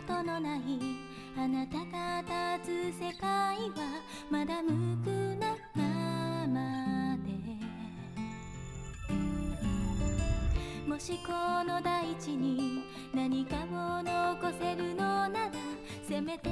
ことのないあなたが立つ世界はまだ無垢なままで。もしこの大地に何かを残せるのならせめて